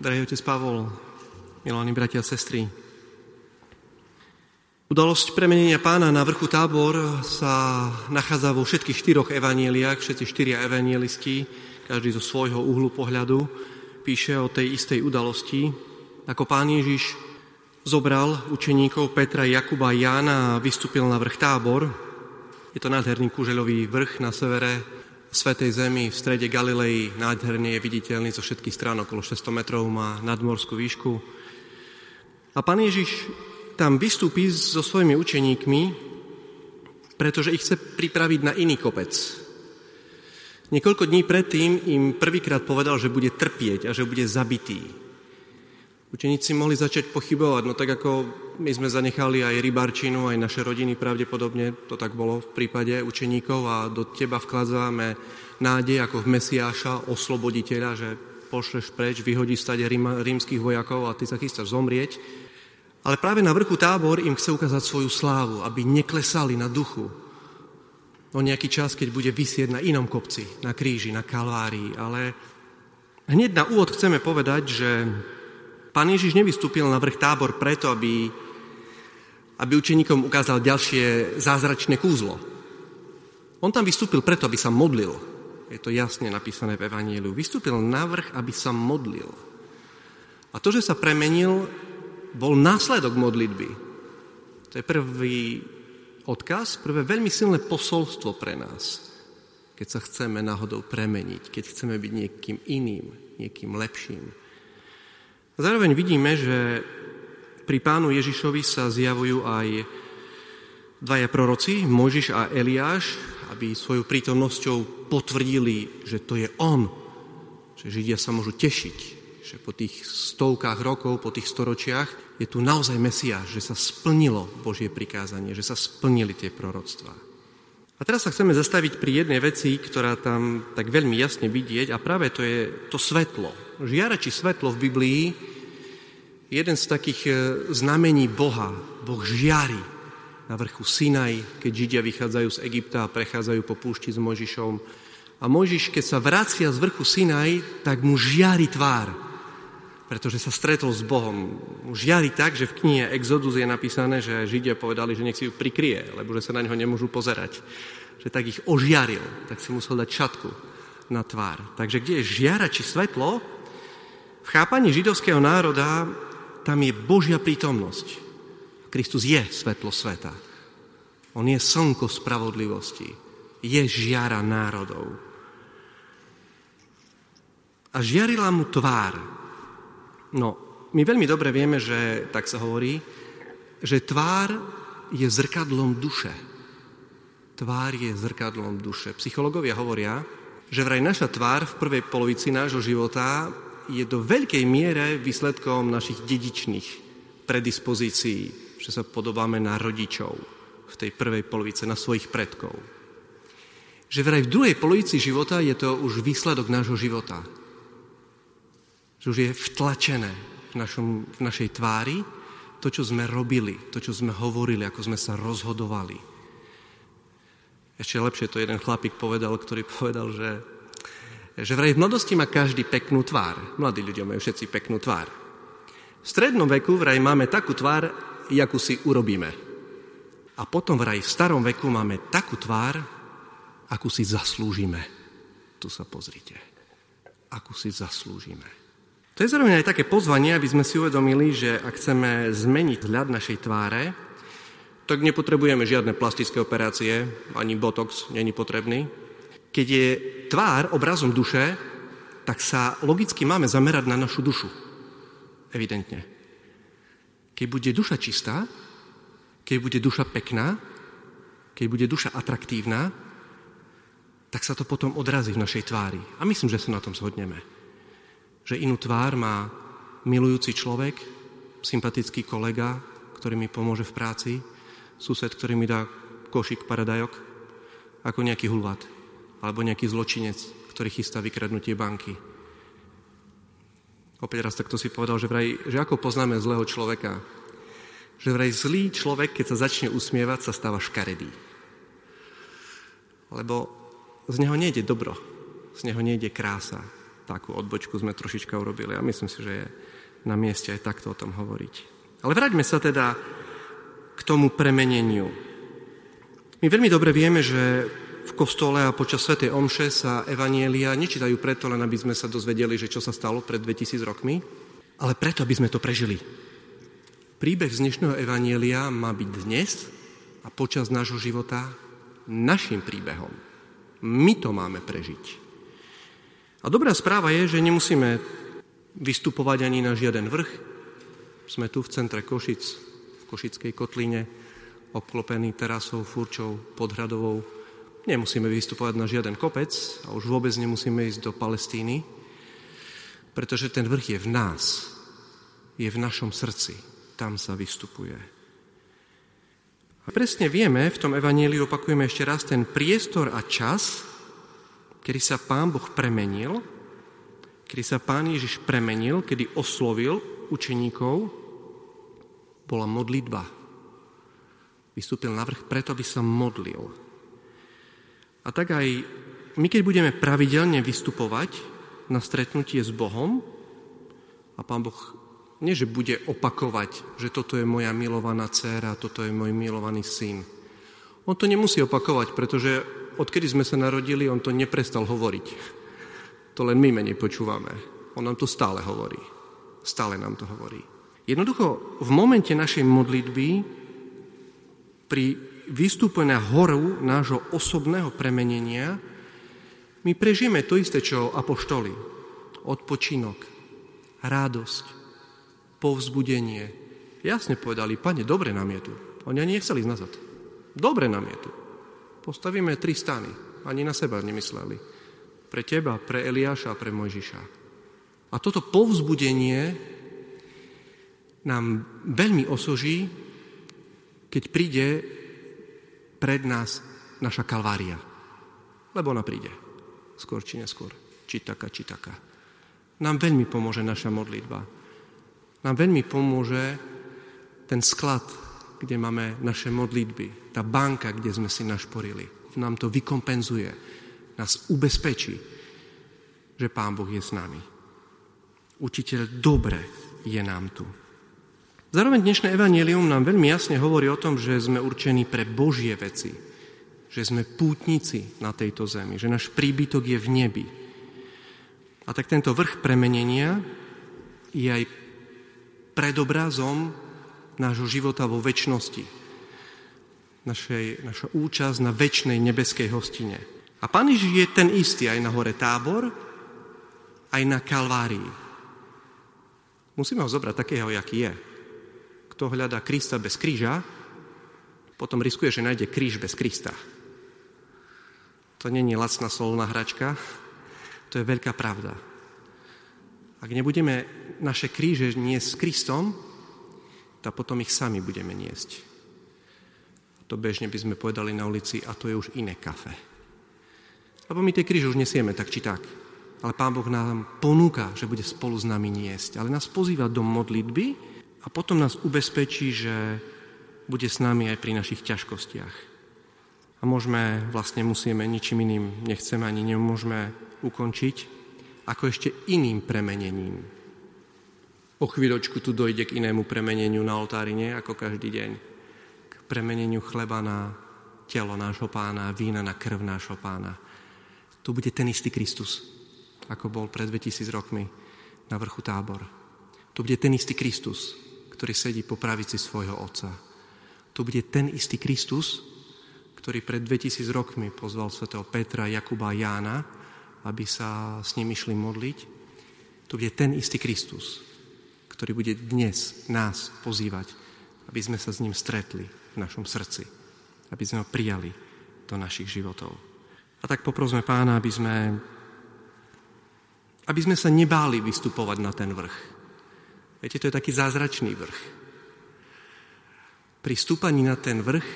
Drahý otec Pavol, milovaní bratia a sestry, Udalosť premenenia pána na vrchu tábor sa nachádza vo všetkých štyroch evanieliach, všetci štyria evanielisti, každý zo svojho uhlu pohľadu, píše o tej istej udalosti, ako pán Ježiš zobral učeníkov Petra, Jakuba a Jána a vystúpil na vrch tábor. Je to nádherný kuželový vrch na severe Svetej Zemi v strede Galilei, nádherne je viditeľný zo všetkých strán, okolo 600 metrov, má nadmorskú výšku. A pán Ježiš tam vystúpi so svojimi učeníkmi, pretože ich chce pripraviť na iný kopec. Niekoľko dní predtým im prvýkrát povedal, že bude trpieť a že bude zabitý. Učeníci mohli začať pochybovať, no tak ako my sme zanechali aj rybarčinu, aj naše rodiny pravdepodobne, to tak bolo v prípade učeníkov a do teba vkladáme nádej ako v Mesiáša, osloboditeľa, že pošleš preč, vyhodíš stade rímskych vojakov a ty sa chystáš zomrieť. Ale práve na vrchu tábor im chce ukázať svoju slávu, aby neklesali na duchu. O nejaký čas, keď bude vysieť na inom kopci, na kríži, na kalvárii. Ale hneď na úvod chceme povedať, že pán Ježiš nevystúpil na vrch tábor preto, aby, aby učeníkom ukázal ďalšie zázračné kúzlo. On tam vystúpil preto, aby sa modlil. Je to jasne napísané v Evanieliu. Vystúpil na vrch, aby sa modlil. A to, že sa premenil, bol následok modlitby. To je prvý odkaz, prvé veľmi silné posolstvo pre nás, keď sa chceme náhodou premeniť, keď chceme byť niekým iným, niekým lepším. Zároveň vidíme, že pri pánu Ježišovi sa zjavujú aj dvaja proroci, Možiš a Eliáš, aby svojou prítomnosťou potvrdili, že to je on, že Židia sa môžu tešiť, že po tých stovkách rokov, po tých storočiach je tu naozaj Mesiáš, že sa splnilo Božie prikázanie, že sa splnili tie proroctvá. A teraz sa chceme zastaviť pri jednej veci, ktorá tam tak veľmi jasne vidieť a práve to je to svetlo. Žiara či svetlo v Biblii jeden z takých e, znamení Boha. Boh žiari na vrchu Sinaj, keď Židia vychádzajú z Egypta a prechádzajú po púšti s Možišom. A Možiš, keď sa vracia z vrchu Sinaj, tak mu žiari tvár pretože sa stretol s Bohom. Žiari tak, že v knihe Exodus je napísané, že Židia povedali, že nech si ju prikrie, lebo že sa na neho nemôžu pozerať. Že tak ich ožiaril, tak si musel dať šatku na tvár. Takže kde je žiara či svetlo, v chápaní židovského národa tam je Božia prítomnosť. Kristus je svetlo sveta. On je slnko spravodlivosti. Je žiara národov. A žiarila mu tvár, No, my veľmi dobre vieme, že, tak sa hovorí, že tvár je zrkadlom duše. Tvár je zrkadlom duše. Psychológovia hovoria, že vraj naša tvár v prvej polovici nášho života je do veľkej miere výsledkom našich dedičných predispozícií, že sa podobáme na rodičov v tej prvej polovice, na svojich predkov. Že vraj v druhej polovici života je to už výsledok nášho života, že už je vtlačené v, našom, v našej tvári to, čo sme robili, to, čo sme hovorili, ako sme sa rozhodovali. Ešte lepšie to jeden chlapík povedal, ktorý povedal, že, že vraj v mladosti má každý peknú tvár. Mladí ľudia majú všetci peknú tvár. V strednom veku vraj máme takú tvár, jakú si urobíme. A potom vraj v starom veku máme takú tvár, akú si zaslúžime. Tu sa pozrite. Akú si zaslúžime. To je zároveň aj také pozvanie, aby sme si uvedomili, že ak chceme zmeniť hľad našej tváre, tak nepotrebujeme žiadne plastické operácie, ani botox není potrebný. Keď je tvár obrazom duše, tak sa logicky máme zamerať na našu dušu. Evidentne. Keď bude duša čistá, keď bude duša pekná, keď bude duša atraktívna, tak sa to potom odrazí v našej tvári. A myslím, že sa na tom zhodneme že inú tvár má milujúci človek, sympatický kolega, ktorý mi pomôže v práci, sused, ktorý mi dá košík paradajok, ako nejaký hulvat, alebo nejaký zločinec, ktorý chystá vykradnutie banky. Opäť raz takto si povedal, že, vraj, že ako poznáme zlého človeka, že vraj zlý človek, keď sa začne usmievať, sa stáva škaredý. Lebo z neho nejde dobro, z neho nejde krása, takú odbočku sme trošička urobili a myslím si, že je na mieste aj takto o tom hovoriť. Ale vráťme sa teda k tomu premeneniu. My veľmi dobre vieme, že v kostole a počas Sv. Omše sa evanielia nečítajú preto, len aby sme sa dozvedeli, že čo sa stalo pred 2000 rokmi, ale preto, aby sme to prežili. Príbeh z dnešného evanielia má byť dnes a počas nášho života našim príbehom. My to máme prežiť. A dobrá správa je, že nemusíme vystupovať ani na žiaden vrch. Sme tu v centre Košic, v Košickej kotline, obklopený terasou, furčou, podhradovou. Nemusíme vystupovať na žiaden kopec a už vôbec nemusíme ísť do Palestíny, pretože ten vrch je v nás, je v našom srdci. Tam sa vystupuje. A presne vieme, v tom evaníliu opakujeme ešte raz ten priestor a čas, kedy sa Pán Boh premenil, kedy sa Pán Ježiš premenil, kedy oslovil učeníkov, bola modlitba. Vystúpil na vrch preto, aby sa modlil. A tak aj my, keď budeme pravidelne vystupovať na stretnutie s Bohom, a Pán Boh nie, že bude opakovať, že toto je moja milovaná dcéra, toto je môj milovaný syn. On to nemusí opakovať, pretože odkedy sme sa narodili, on to neprestal hovoriť. To len my menej počúvame. On nám to stále hovorí. Stále nám to hovorí. Jednoducho, v momente našej modlitby, pri výstupe na horu nášho osobného premenenia, my prežijeme to isté, čo apoštoli. Odpočinok, radosť, povzbudenie. Jasne povedali, pane, dobre nám je tu. Oni ani nechceli nazad. Dobre nám je tu. Postavíme tri stany. Ani na seba nemysleli. Pre teba, pre Eliáša a pre Mojžiša. A toto povzbudenie nám veľmi osoží, keď príde pred nás naša kalvária. Lebo ona príde. Skôr či neskôr. Či taká, či taká. Nám veľmi pomôže naša modlitba. Nám veľmi pomôže ten sklad, kde máme naše modlitby. Tá banka, kde sme si našporili. Nám to vykompenzuje nás ubezpečí, že Pán Boh je s nami. Učiteľ dobre je nám tu. Zároveň dnešné evanelium nám veľmi jasne hovorí o tom, že sme určení pre Božie veci, že sme pútnici na tejto zemi, že náš príbytok je v nebi. A tak tento vrch premenenia je aj predobrazom nášho života vo väčšnosti. Našej, naša účasť na väčšnej nebeskej hostine. A Pán Ježiš je ten istý aj na hore Tábor, aj na Kalvárii. Musíme ho zobrať takého, jaký je. Kto hľadá Krista bez kríža, potom riskuje, že nájde kríž bez Krista. To není lacná solná hračka, to je veľká pravda. Ak nebudeme naše kríže niesť s Kristom, tak potom ich sami budeme niesť. To bežne by sme povedali na ulici, a to je už iné kafe. Lebo my tie kríže už nesieme tak či tak. Ale Pán Boh nám ponúka, že bude spolu s nami niesť. Ale nás pozýva do modlitby a potom nás ubezpečí, že bude s nami aj pri našich ťažkostiach. A môžeme, vlastne musíme, ničím iným nechceme ani nemôžeme ukončiť, ako ešte iným premenením. O chvíľočku tu dojde k inému premeneniu na oltári, nie ako každý deň. K premeneniu chleba na telo nášho pána, vína na krv nášho pána to bude ten istý Kristus, ako bol pred 2000 rokmi na vrchu tábor. To bude ten istý Kristus, ktorý sedí po pravici svojho Otca. To bude ten istý Kristus, ktorý pred 2000 rokmi pozval svätého Petra, Jakuba a Jána, aby sa s ním išli modliť. To bude ten istý Kristus, ktorý bude dnes nás pozývať, aby sme sa s ním stretli v našom srdci, aby sme ho prijali do našich životov. A tak poprosme pána, aby sme, aby sme sa nebáli vystupovať na ten vrch. Viete, to je taký zázračný vrch. Pri stúpaní na ten vrch,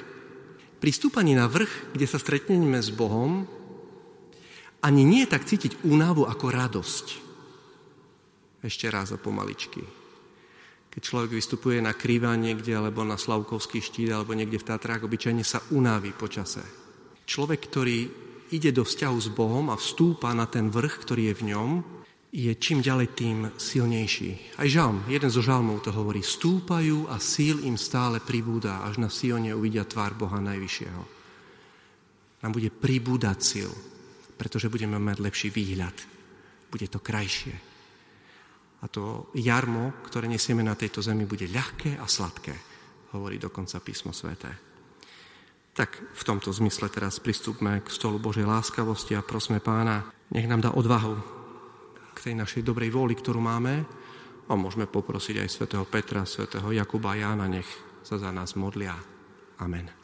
pri stúpaní na vrch, kde sa stretneme s Bohom, ani nie tak cítiť únavu ako radosť. Ešte raz a pomaličky. Keď človek vystupuje na krýva niekde, alebo na Slavkovský štít, alebo niekde v Tatrách, obyčajne sa unaví počase. Človek, ktorý ide do vzťahu s Bohom a vstúpa na ten vrch, ktorý je v ňom, je čím ďalej tým silnejší. Aj žalm, jeden zo žalmov to hovorí, stúpajú a síl im stále pribúda, až na Sione uvidia tvár Boha Najvyššieho. Nám bude pribúdať sil, pretože budeme mať lepší výhľad. Bude to krajšie. A to jarmo, ktoré nesieme na tejto zemi, bude ľahké a sladké, hovorí dokonca písmo sveté. Tak v tomto zmysle teraz pristúpme k stolu Božej láskavosti a prosme pána, nech nám dá odvahu k tej našej dobrej vôli, ktorú máme. A môžeme poprosiť aj svätého Petra, svätého Jakuba a Jána, nech sa za nás modlia. Amen.